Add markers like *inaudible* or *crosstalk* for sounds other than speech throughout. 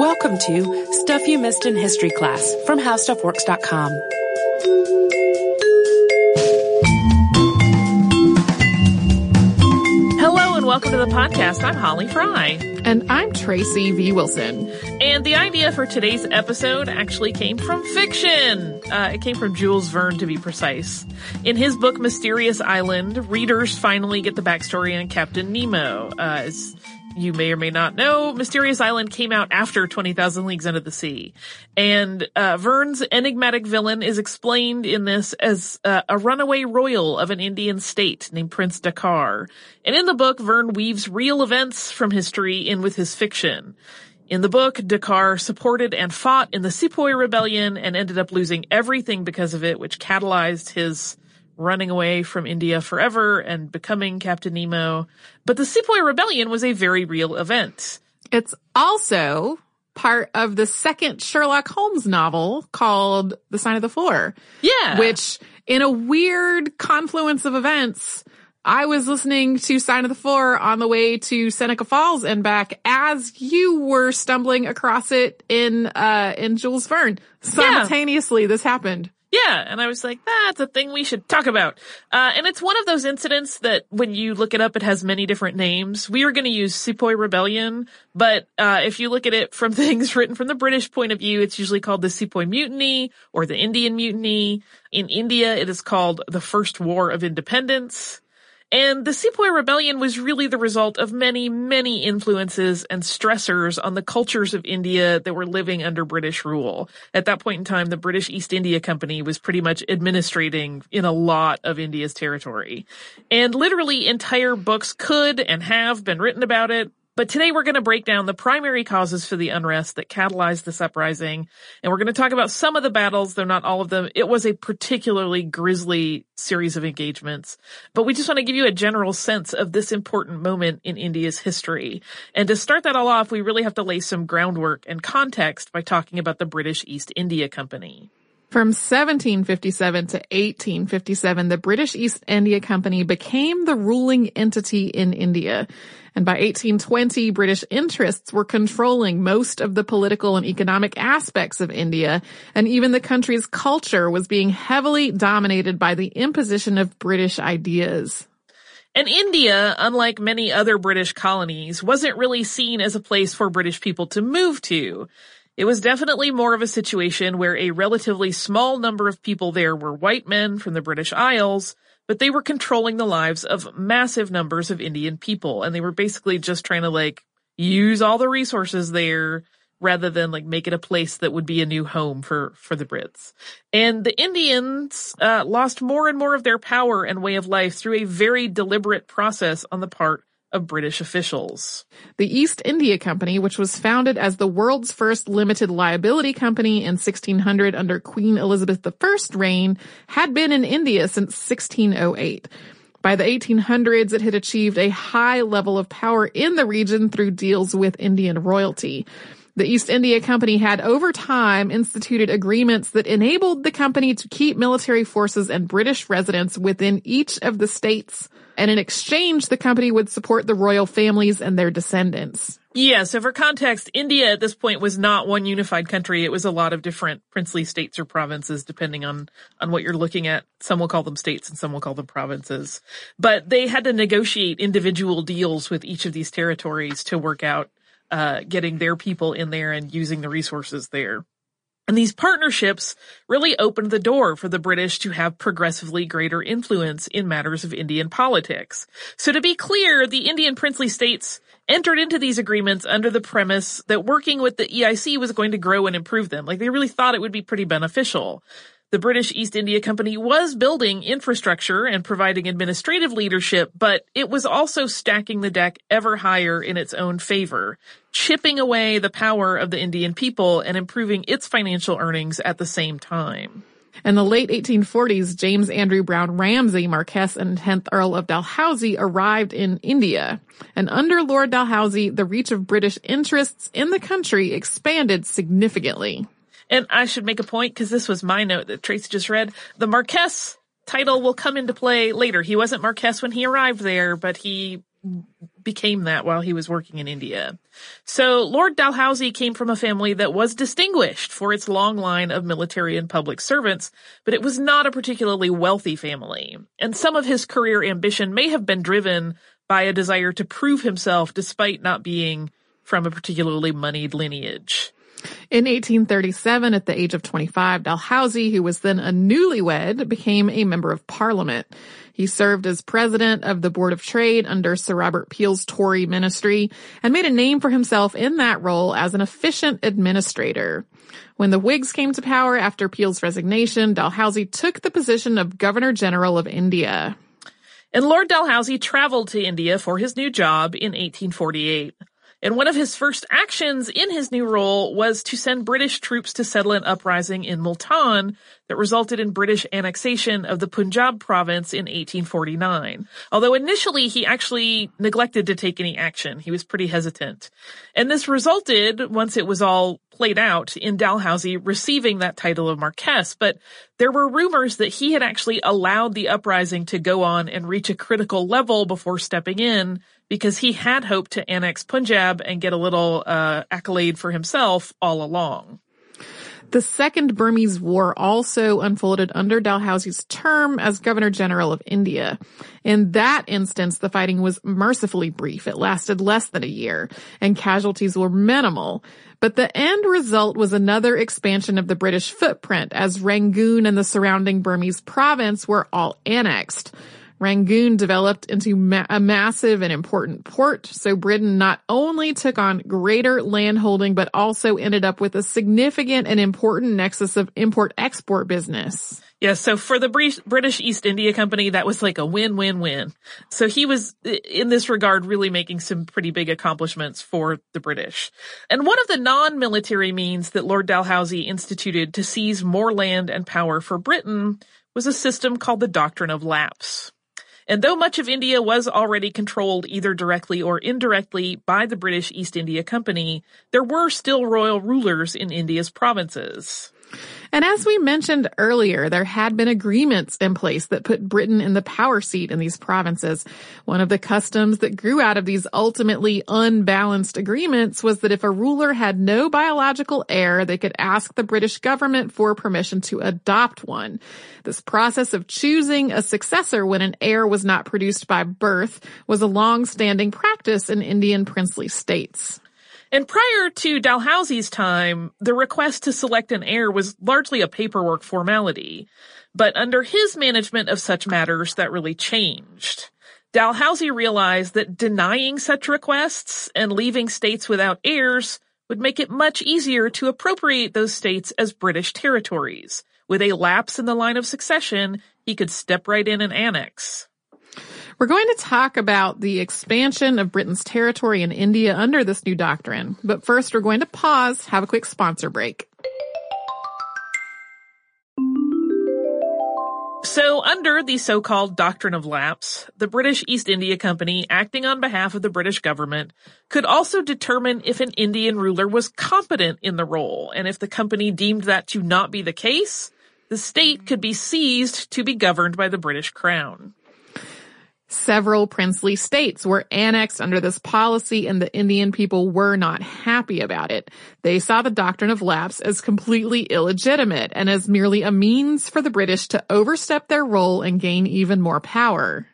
Welcome to Stuff You Missed in History Class from HowStuffWorks.com. Hello and welcome to the podcast. I'm Holly Fry. And I'm Tracy V. Wilson. And the idea for today's episode actually came from fiction. Uh, it came from Jules Verne, to be precise. In his book Mysterious Island, readers finally get the backstory on Captain Nemo. Uh, you may or may not know, Mysterious Island came out after 20,000 Leagues Under the Sea. And uh, Verne's enigmatic villain is explained in this as uh, a runaway royal of an Indian state named Prince Dakkar. And in the book, Verne weaves real events from history in with his fiction. In the book, Dakkar supported and fought in the Sepoy Rebellion and ended up losing everything because of it, which catalyzed his running away from India forever and becoming Captain Nemo. But the Sepoy Rebellion was a very real event. It's also part of the second Sherlock Holmes novel called The Sign of the Four. Yeah. Which in a weird confluence of events, I was listening to Sign of the Four on the way to Seneca Falls and back as you were stumbling across it in, uh, in Jules Verne. Simultaneously, yeah. this happened. Yeah, and I was like, that's a thing we should talk about. Uh, and it's one of those incidents that when you look it up, it has many different names. We are going to use Sepoy Rebellion, but uh, if you look at it from *laughs* things written from the British point of view, it's usually called the Sepoy Mutiny or the Indian Mutiny. In India, it is called the First War of Independence. And the Sepoy Rebellion was really the result of many, many influences and stressors on the cultures of India that were living under British rule. At that point in time, the British East India Company was pretty much administrating in a lot of India's territory. And literally entire books could and have been written about it, but today we're going to break down the primary causes for the unrest that catalyzed this uprising. And we're going to talk about some of the battles, though not all of them. It was a particularly grisly series of engagements. But we just want to give you a general sense of this important moment in India's history. And to start that all off, we really have to lay some groundwork and context by talking about the British East India Company. From 1757 to 1857, the British East India Company became the ruling entity in India. And by 1820, British interests were controlling most of the political and economic aspects of India, and even the country's culture was being heavily dominated by the imposition of British ideas. And India, unlike many other British colonies, wasn't really seen as a place for British people to move to. It was definitely more of a situation where a relatively small number of people there were white men from the British Isles, but they were controlling the lives of massive numbers of Indian people. And they were basically just trying to like use all the resources there rather than like make it a place that would be a new home for, for the Brits. And the Indians, uh, lost more and more of their power and way of life through a very deliberate process on the part of British officials. The East India Company, which was founded as the world's first limited liability company in 1600 under Queen Elizabeth I's reign, had been in India since 1608. By the 1800s, it had achieved a high level of power in the region through deals with Indian royalty. The East India Company had over time instituted agreements that enabled the company to keep military forces and British residents within each of the states and in exchange, the company would support the royal families and their descendants. Yeah, so for context, India at this point was not one unified country. It was a lot of different princely states or provinces, depending on, on what you're looking at. Some will call them states and some will call them provinces. But they had to negotiate individual deals with each of these territories to work out, uh, getting their people in there and using the resources there. And these partnerships really opened the door for the British to have progressively greater influence in matters of Indian politics. So to be clear, the Indian princely states entered into these agreements under the premise that working with the EIC was going to grow and improve them. Like they really thought it would be pretty beneficial. The British East India Company was building infrastructure and providing administrative leadership, but it was also stacking the deck ever higher in its own favor, chipping away the power of the Indian people and improving its financial earnings at the same time. In the late 1840s, James Andrew Brown Ramsay, Marquess and 10th Earl of Dalhousie arrived in India. And under Lord Dalhousie, the reach of British interests in the country expanded significantly. And I should make a point because this was my note that Tracy just read. The Marquess title will come into play later. He wasn't Marquess when he arrived there, but he became that while he was working in India. So Lord Dalhousie came from a family that was distinguished for its long line of military and public servants, but it was not a particularly wealthy family. And some of his career ambition may have been driven by a desire to prove himself despite not being from a particularly moneyed lineage. In 1837, at the age of 25, Dalhousie, who was then a newlywed, became a member of parliament. He served as president of the Board of Trade under Sir Robert Peel's Tory ministry and made a name for himself in that role as an efficient administrator. When the Whigs came to power after Peel's resignation, Dalhousie took the position of Governor General of India. And Lord Dalhousie traveled to India for his new job in 1848. And one of his first actions in his new role was to send British troops to settle an uprising in Multan that resulted in British annexation of the Punjab province in 1849. Although initially he actually neglected to take any action. He was pretty hesitant. And this resulted, once it was all played out, in Dalhousie receiving that title of Marquess. But there were rumors that he had actually allowed the uprising to go on and reach a critical level before stepping in because he had hoped to annex Punjab and get a little uh, accolade for himself all along. The Second Burmese War also unfolded under Dalhousie's term as Governor General of India. In that instance, the fighting was mercifully brief. It lasted less than a year, and casualties were minimal. But the end result was another expansion of the British footprint as Rangoon and the surrounding Burmese province were all annexed. Rangoon developed into ma- a massive and important port, so Britain not only took on greater landholding, but also ended up with a significant and important nexus of import-export business. Yeah, so for the British East India Company, that was like a win-win-win. So he was, in this regard, really making some pretty big accomplishments for the British. And one of the non-military means that Lord Dalhousie instituted to seize more land and power for Britain was a system called the Doctrine of Lapse. And though much of India was already controlled either directly or indirectly by the British East India Company, there were still royal rulers in India's provinces. And as we mentioned earlier, there had been agreements in place that put Britain in the power seat in these provinces. One of the customs that grew out of these ultimately unbalanced agreements was that if a ruler had no biological heir, they could ask the British government for permission to adopt one. This process of choosing a successor when an heir was not produced by birth was a long-standing practice in Indian princely states. And prior to Dalhousie's time, the request to select an heir was largely a paperwork formality. But under his management of such matters, that really changed. Dalhousie realized that denying such requests and leaving states without heirs would make it much easier to appropriate those states as British territories. With a lapse in the line of succession, he could step right in and annex. We're going to talk about the expansion of Britain's territory in India under this new doctrine. But first, we're going to pause, have a quick sponsor break. So under the so-called Doctrine of Lapse, the British East India Company, acting on behalf of the British government, could also determine if an Indian ruler was competent in the role, and if the company deemed that to not be the case, the state could be seized to be governed by the British Crown. Several princely states were annexed under this policy and the Indian people were not happy about it. They saw the doctrine of lapse as completely illegitimate and as merely a means for the British to overstep their role and gain even more power.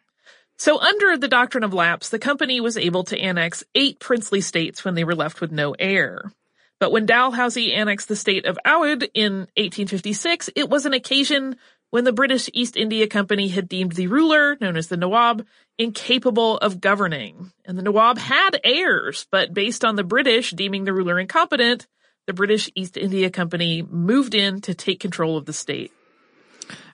So under the doctrine of lapse, the company was able to annex eight princely states when they were left with no heir. But when Dalhousie annexed the state of Oudh in 1856, it was an occasion when the British East India Company had deemed the ruler, known as the Nawab, incapable of governing. And the Nawab had heirs, but based on the British deeming the ruler incompetent, the British East India Company moved in to take control of the state.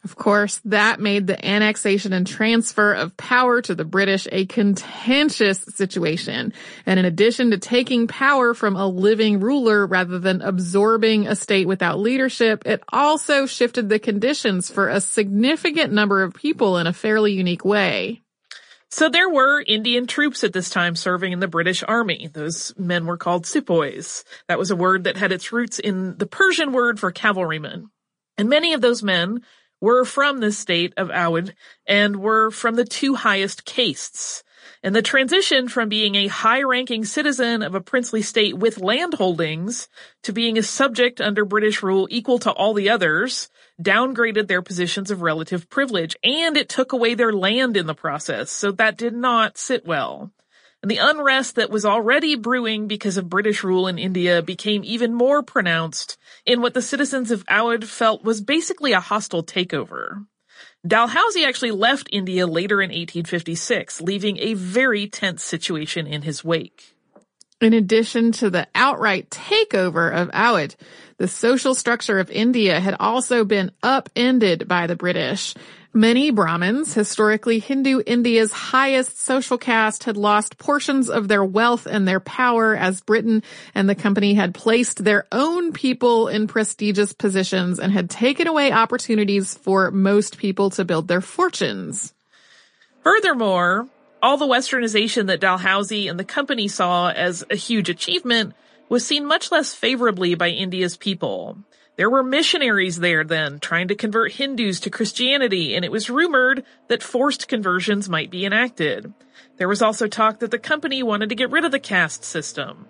Of course, that made the annexation and transfer of power to the British a contentious situation. And in addition to taking power from a living ruler rather than absorbing a state without leadership, it also shifted the conditions for a significant number of people in a fairly unique way. So there were Indian troops at this time serving in the British army. Those men were called sepoys. That was a word that had its roots in the Persian word for cavalrymen. And many of those men were from the state of Oudh and were from the two highest castes. And the transition from being a high-ranking citizen of a princely state with land holdings to being a subject under British rule equal to all the others downgraded their positions of relative privilege and it took away their land in the process. So that did not sit well. And the unrest that was already brewing because of British rule in India became even more pronounced in what the citizens of Oudh felt was basically a hostile takeover. Dalhousie actually left India later in 1856, leaving a very tense situation in his wake. In addition to the outright takeover of Oudh, the social structure of India had also been upended by the British. Many Brahmins, historically Hindu India's highest social caste, had lost portions of their wealth and their power as Britain and the company had placed their own people in prestigious positions and had taken away opportunities for most people to build their fortunes. Furthermore, all the westernization that Dalhousie and the company saw as a huge achievement was seen much less favorably by India's people. There were missionaries there then trying to convert Hindus to Christianity, and it was rumored that forced conversions might be enacted. There was also talk that the company wanted to get rid of the caste system.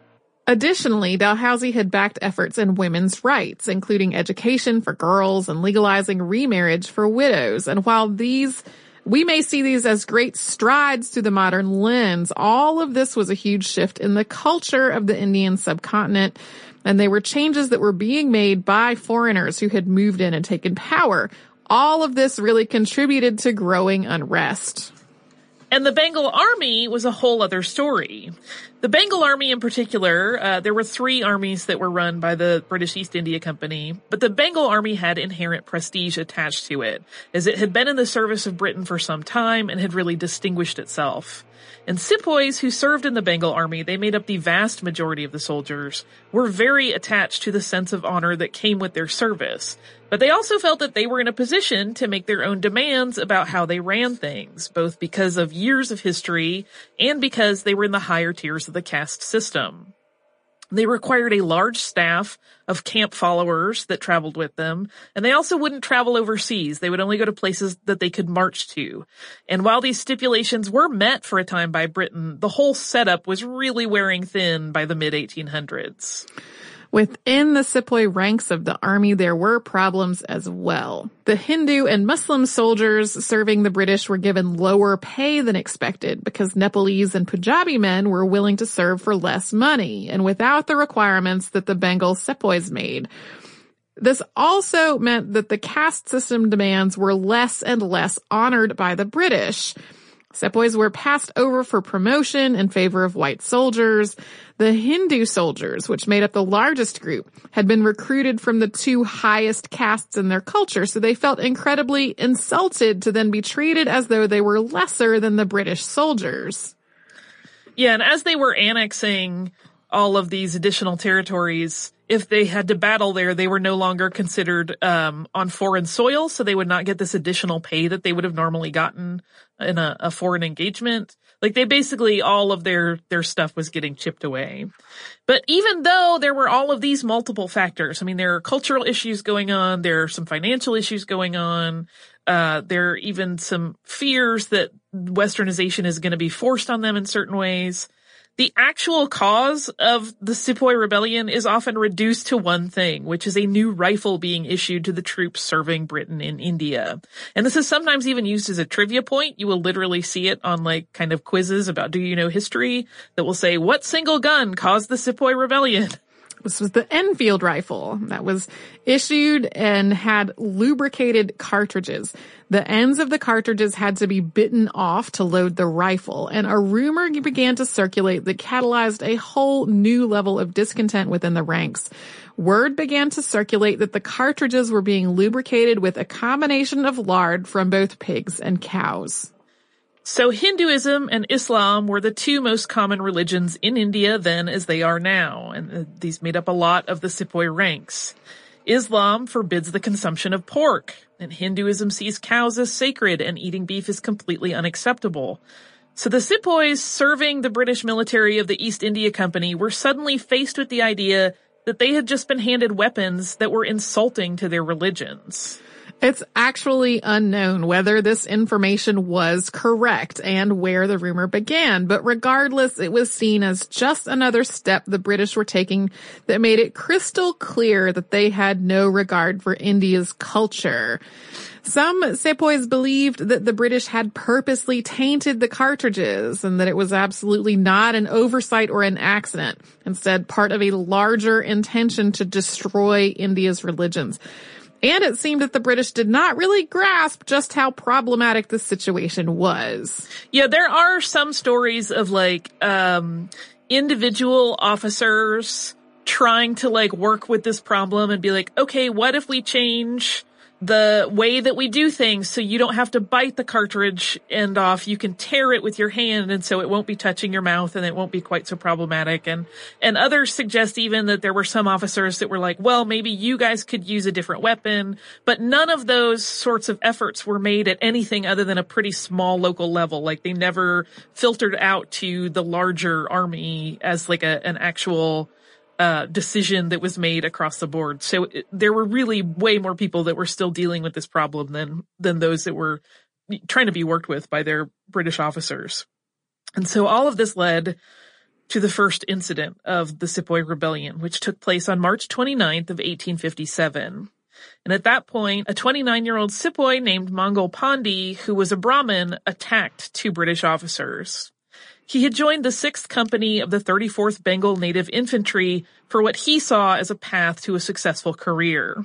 Additionally, Dalhousie had backed efforts in women's rights, including education for girls and legalizing remarriage for widows. And while these, we may see these as great strides through the modern lens, all of this was a huge shift in the culture of the Indian subcontinent and they were changes that were being made by foreigners who had moved in and taken power. All of this really contributed to growing unrest. And the Bengal army was a whole other story. The Bengal army in particular, uh, there were three armies that were run by the British East India Company, but the Bengal army had inherent prestige attached to it, as it had been in the service of Britain for some time and had really distinguished itself. And sepoys who served in the Bengal army, they made up the vast majority of the soldiers, were very attached to the sense of honor that came with their service. But they also felt that they were in a position to make their own demands about how they ran things, both because of years of history and because they were in the higher tiers of the caste system. They required a large staff of camp followers that traveled with them, and they also wouldn't travel overseas. They would only go to places that they could march to. And while these stipulations were met for a time by Britain, the whole setup was really wearing thin by the mid 1800s. Within the sepoy ranks of the army, there were problems as well. The Hindu and Muslim soldiers serving the British were given lower pay than expected because Nepalese and Punjabi men were willing to serve for less money and without the requirements that the Bengal sepoys made. This also meant that the caste system demands were less and less honored by the British. Sepoys were passed over for promotion in favor of white soldiers. The Hindu soldiers, which made up the largest group, had been recruited from the two highest castes in their culture, so they felt incredibly insulted to then be treated as though they were lesser than the British soldiers. Yeah, and as they were annexing all of these additional territories, if they had to battle there, they were no longer considered um, on foreign soil, so they would not get this additional pay that they would have normally gotten in a, a, foreign engagement. Like they basically all of their their stuff was getting chipped away. But even though there were all of these multiple factors, I mean, there are cultural issues going on, there are some financial issues going on. Uh, there are even some fears that westernization is going to be forced on them in certain ways. The actual cause of the Sepoy rebellion is often reduced to one thing, which is a new rifle being issued to the troops serving Britain in India. And this is sometimes even used as a trivia point. You will literally see it on like kind of quizzes about do you know history that will say what single gun caused the Sepoy rebellion? This was the Enfield rifle that was issued and had lubricated cartridges. The ends of the cartridges had to be bitten off to load the rifle, and a rumor began to circulate that catalyzed a whole new level of discontent within the ranks. Word began to circulate that the cartridges were being lubricated with a combination of lard from both pigs and cows. So Hinduism and Islam were the two most common religions in India then as they are now, and uh, these made up a lot of the sepoy ranks. Islam forbids the consumption of pork, and Hinduism sees cows as sacred and eating beef is completely unacceptable. So the sepoys serving the British military of the East India Company were suddenly faced with the idea that they had just been handed weapons that were insulting to their religions. It's actually unknown whether this information was correct and where the rumor began, but regardless, it was seen as just another step the British were taking that made it crystal clear that they had no regard for India's culture. Some sepoys believed that the British had purposely tainted the cartridges and that it was absolutely not an oversight or an accident, instead part of a larger intention to destroy India's religions. And it seemed that the British did not really grasp just how problematic the situation was. Yeah, there are some stories of like, um, individual officers trying to like work with this problem and be like, okay, what if we change the way that we do things so you don't have to bite the cartridge end off. You can tear it with your hand and so it won't be touching your mouth and it won't be quite so problematic. And, and others suggest even that there were some officers that were like, well, maybe you guys could use a different weapon, but none of those sorts of efforts were made at anything other than a pretty small local level. Like they never filtered out to the larger army as like a, an actual uh, decision that was made across the board. So it, there were really way more people that were still dealing with this problem than than those that were trying to be worked with by their British officers. And so all of this led to the first incident of the Sepoy Rebellion, which took place on March 29th of 1857. And at that point, a 29 year old Sepoy named Mangal Pandey, who was a Brahmin, attacked two British officers. He had joined the 6th Company of the 34th Bengal Native Infantry for what he saw as a path to a successful career.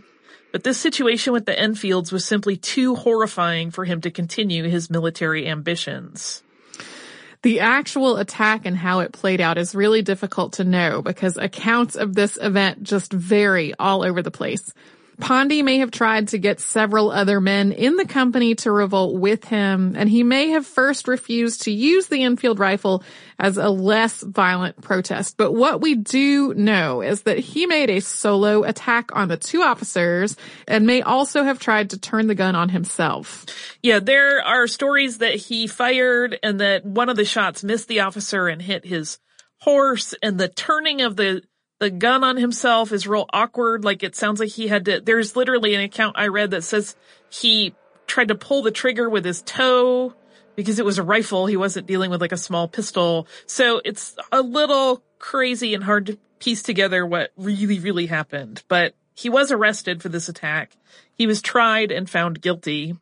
But this situation with the Enfields was simply too horrifying for him to continue his military ambitions. The actual attack and how it played out is really difficult to know because accounts of this event just vary all over the place. Pandey may have tried to get several other men in the company to revolt with him, and he may have first refused to use the Enfield rifle as a less violent protest. But what we do know is that he made a solo attack on the two officers and may also have tried to turn the gun on himself. Yeah, there are stories that he fired and that one of the shots missed the officer and hit his horse and the turning of the the gun on himself is real awkward. Like it sounds like he had to, there's literally an account I read that says he tried to pull the trigger with his toe because it was a rifle. He wasn't dealing with like a small pistol. So it's a little crazy and hard to piece together what really, really happened. But he was arrested for this attack. He was tried and found guilty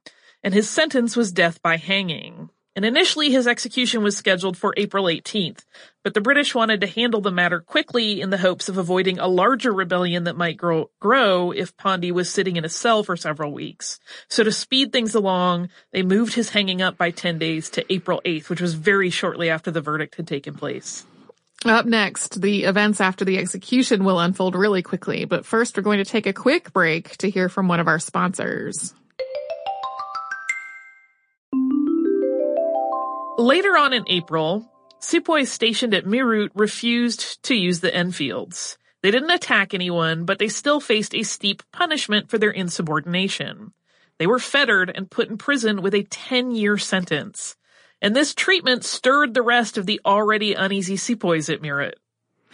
and his sentence was death by hanging and initially his execution was scheduled for April 18th, but the British wanted to handle the matter quickly in the hopes of avoiding a larger rebellion that might grow, grow if Pandey was sitting in a cell for several weeks. So to speed things along, they moved his hanging up by 10 days to April 8th, which was very shortly after the verdict had taken place. Up next, the events after the execution will unfold really quickly, but first we're going to take a quick break to hear from one of our sponsors. Later on in April, sepoys stationed at Meerut refused to use the Enfields. They didn't attack anyone, but they still faced a steep punishment for their insubordination. They were fettered and put in prison with a 10 year sentence. And this treatment stirred the rest of the already uneasy sepoys at Meerut.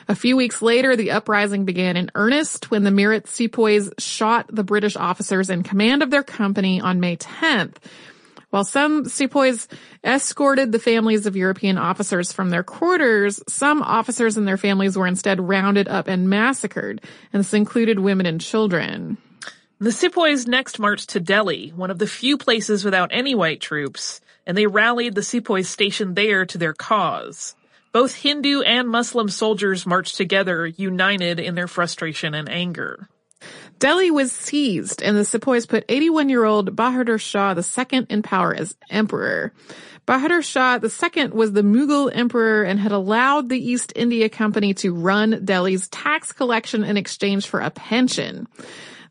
A few weeks later, the uprising began in earnest when the Meerut sepoys shot the British officers in command of their company on May 10th, while some sepoys escorted the families of European officers from their quarters, some officers and their families were instead rounded up and massacred, and this included women and children. The sepoys next marched to Delhi, one of the few places without any white troops, and they rallied the sepoys stationed there to their cause. Both Hindu and Muslim soldiers marched together, united in their frustration and anger. Delhi was seized and the sepoys put 81 year old Bahadur Shah II in power as emperor. Bahadur Shah II was the Mughal emperor and had allowed the East India Company to run Delhi's tax collection in exchange for a pension.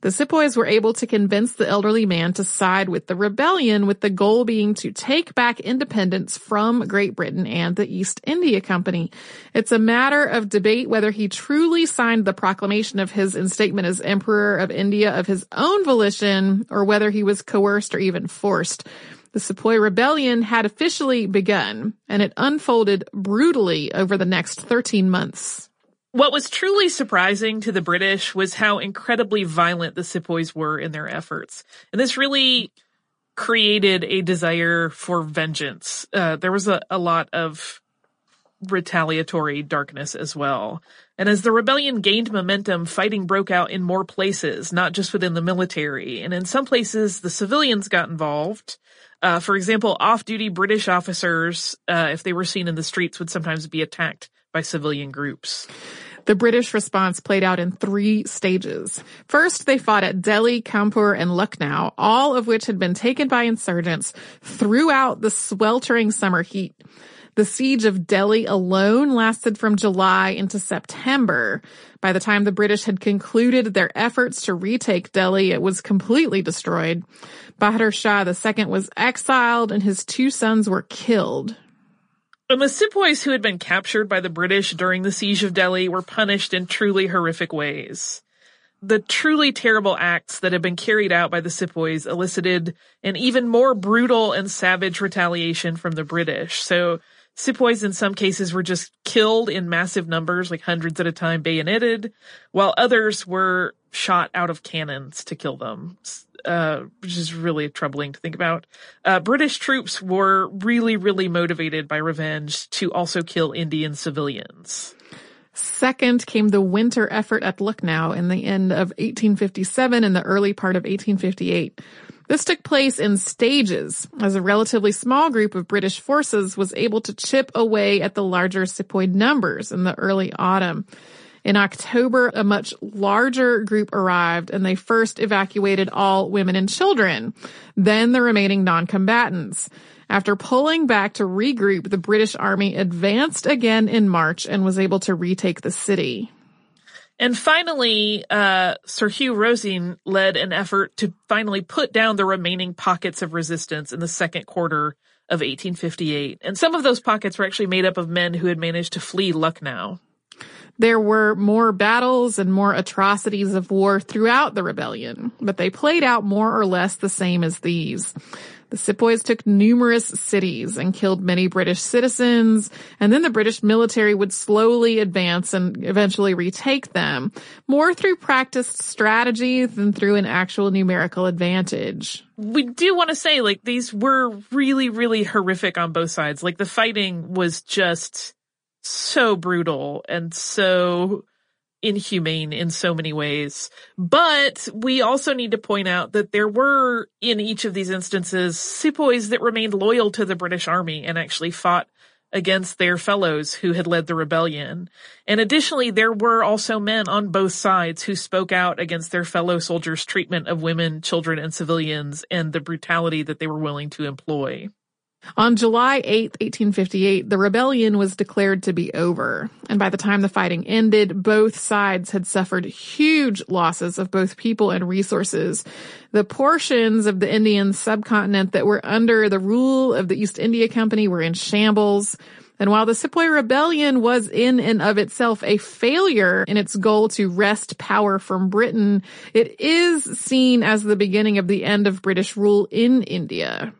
The sepoys were able to convince the elderly man to side with the rebellion with the goal being to take back independence from Great Britain and the East India Company. It's a matter of debate whether he truly signed the proclamation of his instatement as Emperor of India of his own volition or whether he was coerced or even forced. The Sepoy Rebellion had officially begun and it unfolded brutally over the next 13 months. What was truly surprising to the British was how incredibly violent the sepoys were in their efforts. And this really created a desire for vengeance. Uh, there was a, a lot of retaliatory darkness as well. And as the rebellion gained momentum, fighting broke out in more places, not just within the military. And in some places, the civilians got involved. Uh, for example, off-duty British officers, uh, if they were seen in the streets, would sometimes be attacked by civilian groups. The British response played out in three stages. First, they fought at Delhi, Kanpur, and Lucknow, all of which had been taken by insurgents throughout the sweltering summer heat. The siege of Delhi alone lasted from July into September. By the time the British had concluded their efforts to retake Delhi, it was completely destroyed. Bahadur Shah II was exiled and his two sons were killed. The sepoys who had been captured by the British during the siege of Delhi were punished in truly horrific ways. The truly terrible acts that had been carried out by the sepoys elicited an even more brutal and savage retaliation from the British. So Sepoys in some cases were just killed in massive numbers, like hundreds at a time, bayoneted, while others were shot out of cannons to kill them, uh, which is really troubling to think about. Uh, British troops were really, really motivated by revenge to also kill Indian civilians. Second came the winter effort at Lucknow in the end of 1857 and the early part of 1858. This took place in stages as a relatively small group of British forces was able to chip away at the larger sepoy numbers in the early autumn. In October, a much larger group arrived and they first evacuated all women and children, then the remaining non-combatants. After pulling back to regroup, the British army advanced again in March and was able to retake the city. And finally, uh, Sir Hugh Rossini led an effort to finally put down the remaining pockets of resistance in the second quarter of 1858. And some of those pockets were actually made up of men who had managed to flee Lucknow. There were more battles and more atrocities of war throughout the rebellion, but they played out more or less the same as these. The sepoys took numerous cities and killed many British citizens, and then the British military would slowly advance and eventually retake them, more through practiced strategy than through an actual numerical advantage. We do want to say, like, these were really, really horrific on both sides. Like, the fighting was just so brutal and so inhumane in so many ways. But we also need to point out that there were, in each of these instances, sepoys that remained loyal to the British army and actually fought against their fellows who had led the rebellion. And additionally, there were also men on both sides who spoke out against their fellow soldiers' treatment of women, children, and civilians and the brutality that they were willing to employ. On July 8, 1858, the rebellion was declared to be over, and by the time the fighting ended, both sides had suffered huge losses of both people and resources. The portions of the Indian subcontinent that were under the rule of the East India Company were in shambles. And while the Sepoy Rebellion was in and of itself a failure in its goal to wrest power from Britain, it is seen as the beginning of the end of British rule in India.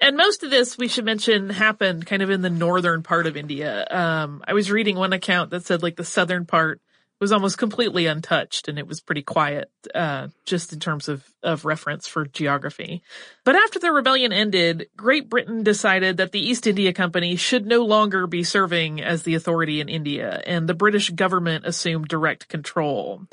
And most of this, we should mention, happened kind of in the northern part of India. Um, I was reading one account that said like the southern part was almost completely untouched and it was pretty quiet, uh, just in terms of, of reference for geography. But after the rebellion ended, Great Britain decided that the East India Company should no longer be serving as the authority in India and the British government assumed direct control.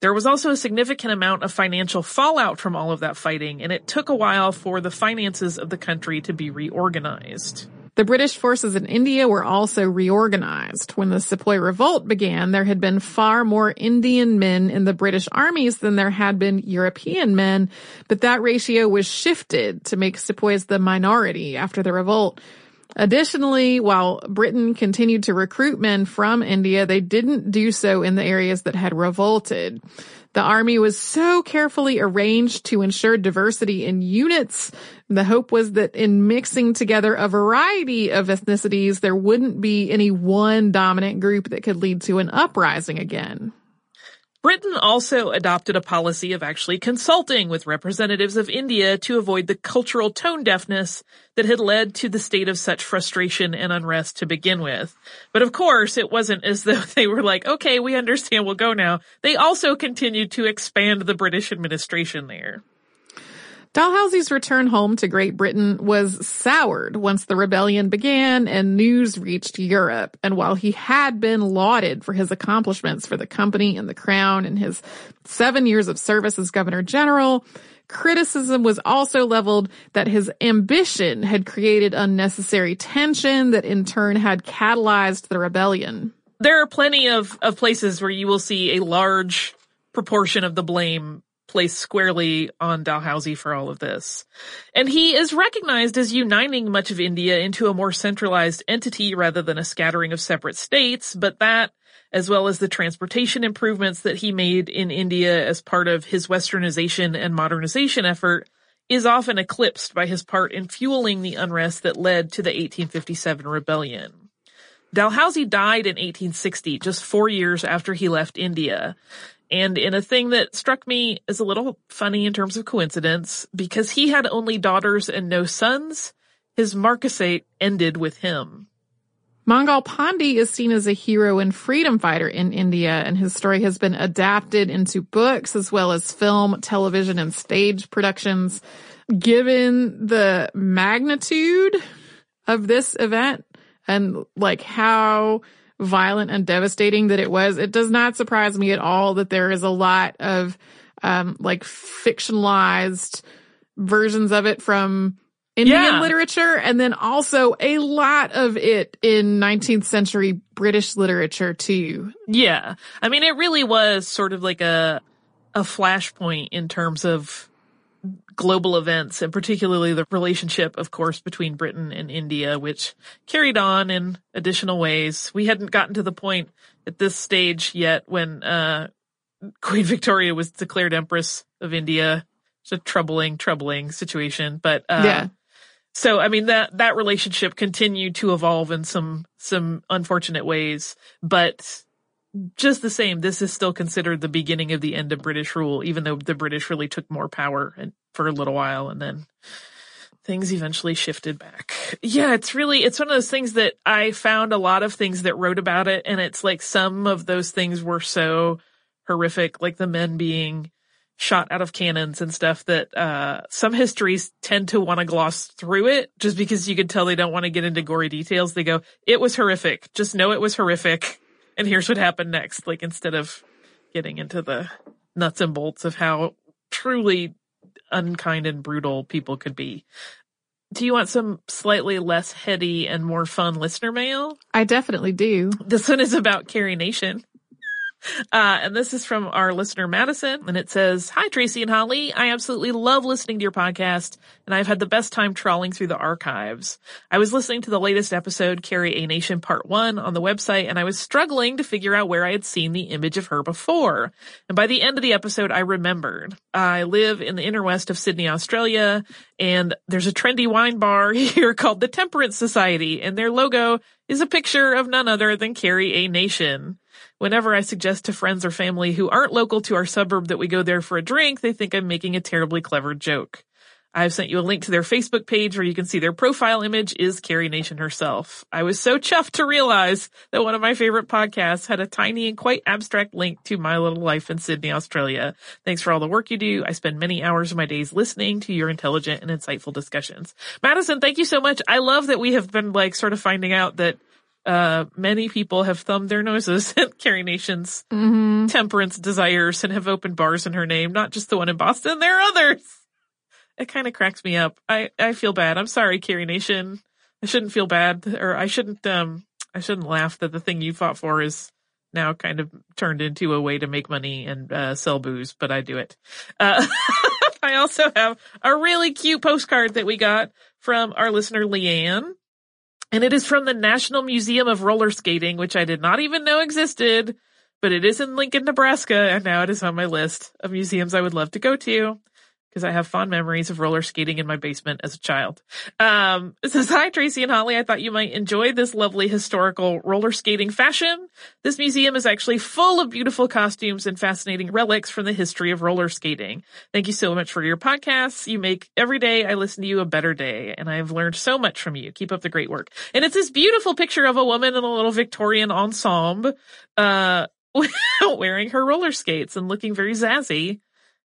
There was also a significant amount of financial fallout from all of that fighting, and it took a while for the finances of the country to be reorganized. The British forces in India were also reorganized. When the Sepoy Revolt began, there had been far more Indian men in the British armies than there had been European men, but that ratio was shifted to make Sepoys the minority after the revolt. Additionally, while Britain continued to recruit men from India, they didn't do so in the areas that had revolted. The army was so carefully arranged to ensure diversity in units. The hope was that in mixing together a variety of ethnicities, there wouldn't be any one dominant group that could lead to an uprising again. Britain also adopted a policy of actually consulting with representatives of India to avoid the cultural tone deafness that had led to the state of such frustration and unrest to begin with. But of course, it wasn't as *laughs* though they were like, okay, we understand, we'll go now. They also continued to expand the British administration there. Dalhousie's return home to Great Britain was soured once the rebellion began and news reached Europe. And while he had been lauded for his accomplishments for the company and the crown in his seven years of service as governor general, criticism was also leveled that his ambition had created unnecessary tension that in turn had catalyzed the rebellion. There are plenty of, of places where you will see a large proportion of the blame placed squarely on Dalhousie for all of this. And he is recognized as uniting much of India into a more centralized entity rather than a scattering of separate states, but that, as well as the transportation improvements that he made in India as part of his westernization and modernization effort, is often eclipsed by his part in fueling the unrest that led to the 1857 rebellion. Dalhousie died in 1860, just four years after he left India, and in a thing that struck me as a little funny in terms of coincidence, because he had only daughters and no sons, his marquisate ended with him. Mangal Pandey is seen as a hero and freedom fighter in India, and his story has been adapted into books as well as film, television, and stage productions. Given the magnitude of this event and like how violent and devastating that it was, it does not surprise me at all that there is a lot of um, like fictionalized versions of it from Indian yeah. literature and then also a lot of it in 19th century British literature too. Yeah. I mean, it really was sort of like a, a flashpoint in terms of global events and particularly the relationship, of course, between Britain and India, which carried on in additional ways. We hadn't gotten to the point at this stage yet when, uh, Queen Victoria was declared Empress of India. It's a troubling, troubling situation, but, uh, yeah. So, I mean, that, that relationship continued to evolve in some, some unfortunate ways, but just the same, this is still considered the beginning of the end of British rule, even though the British really took more power for a little while and then things eventually shifted back. Yeah, it's really, it's one of those things that I found a lot of things that wrote about it and it's like some of those things were so horrific, like the men being shot out of cannons and stuff that, uh, some histories tend to want to gloss through it just because you can tell they don't want to get into gory details. They go, it was horrific. Just know it was horrific and here's what happened next. Like instead of getting into the nuts and bolts of how truly unkind and brutal people could be. Do you want some slightly less heady and more fun listener mail? I definitely do. This one is about Carrie Nation. Uh, and this is from our listener Madison, and it says, Hi Tracy and Holly. I absolutely love listening to your podcast, and I've had the best time trawling through the archives. I was listening to the latest episode, Carrie A Nation Part 1, on the website, and I was struggling to figure out where I had seen the image of her before. And by the end of the episode, I remembered. I live in the inner west of Sydney, Australia, and there's a trendy wine bar *laughs* here called the Temperance Society, and their logo is a picture of none other than Carrie A Nation. Whenever I suggest to friends or family who aren't local to our suburb that we go there for a drink, they think I'm making a terribly clever joke. I've sent you a link to their Facebook page where you can see their profile image is Carrie Nation herself. I was so chuffed to realize that one of my favorite podcasts had a tiny and quite abstract link to my little life in Sydney, Australia. Thanks for all the work you do. I spend many hours of my days listening to your intelligent and insightful discussions. Madison, thank you so much. I love that we have been like sort of finding out that uh, many people have thumbed their noses *laughs* at Carrie Nation's mm-hmm. temperance desires and have opened bars in her name, not just the one in Boston. There are others. It kind of cracks me up. I, I feel bad. I'm sorry, Carrie Nation. I shouldn't feel bad or I shouldn't, um, I shouldn't laugh that the thing you fought for is now kind of turned into a way to make money and, uh, sell booze, but I do it. Uh, *laughs* I also have a really cute postcard that we got from our listener Leanne and it is from the National Museum of Roller Skating, which I did not even know existed, but it is in Lincoln, Nebraska, and now it is on my list of museums I would love to go to. Because I have fond memories of roller skating in my basement as a child. Um, *laughs* it says, hi, Tracy and Holly. I thought you might enjoy this lovely historical roller skating fashion. This museum is actually full of beautiful costumes and fascinating relics from the history of roller skating. Thank you so much for your podcasts. You make every day I listen to you a better day and I have learned so much from you. Keep up the great work. And it's this beautiful picture of a woman in a little Victorian ensemble, uh, *laughs* wearing her roller skates and looking very zazzy.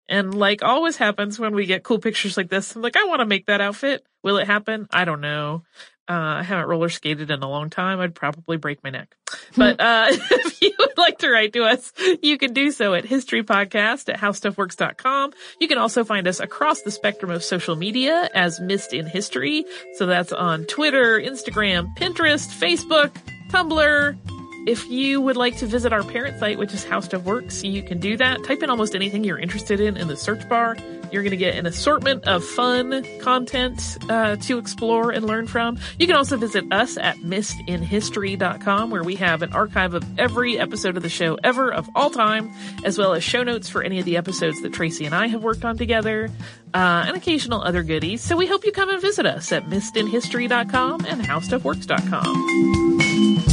And like always happens when we get cool pictures like this, I'm like, I want to make that outfit. Will it happen? I don't know. Uh, I haven't roller skated in a long time. I'd probably break my neck. *laughs* But, uh, *laughs* if you would like to write to us, you can do so at historypodcast at howstuffworks.com. You can also find us across the spectrum of social media as Missed in History. So that's on Twitter, Instagram, Pinterest, Facebook, Tumblr, if you would like to visit our parent site, which is How Stuff Works, you can do that. Type in almost anything you're interested in in the search bar. You're going to get an assortment of fun content uh, to explore and learn from. You can also visit us at missedinhistory.com, where we have an archive of every episode of the show ever of all time, as well as show notes for any of the episodes that Tracy and I have worked on together, uh, and occasional other goodies. So we hope you come and visit us at missedinhistory.com and howstuffworks.com.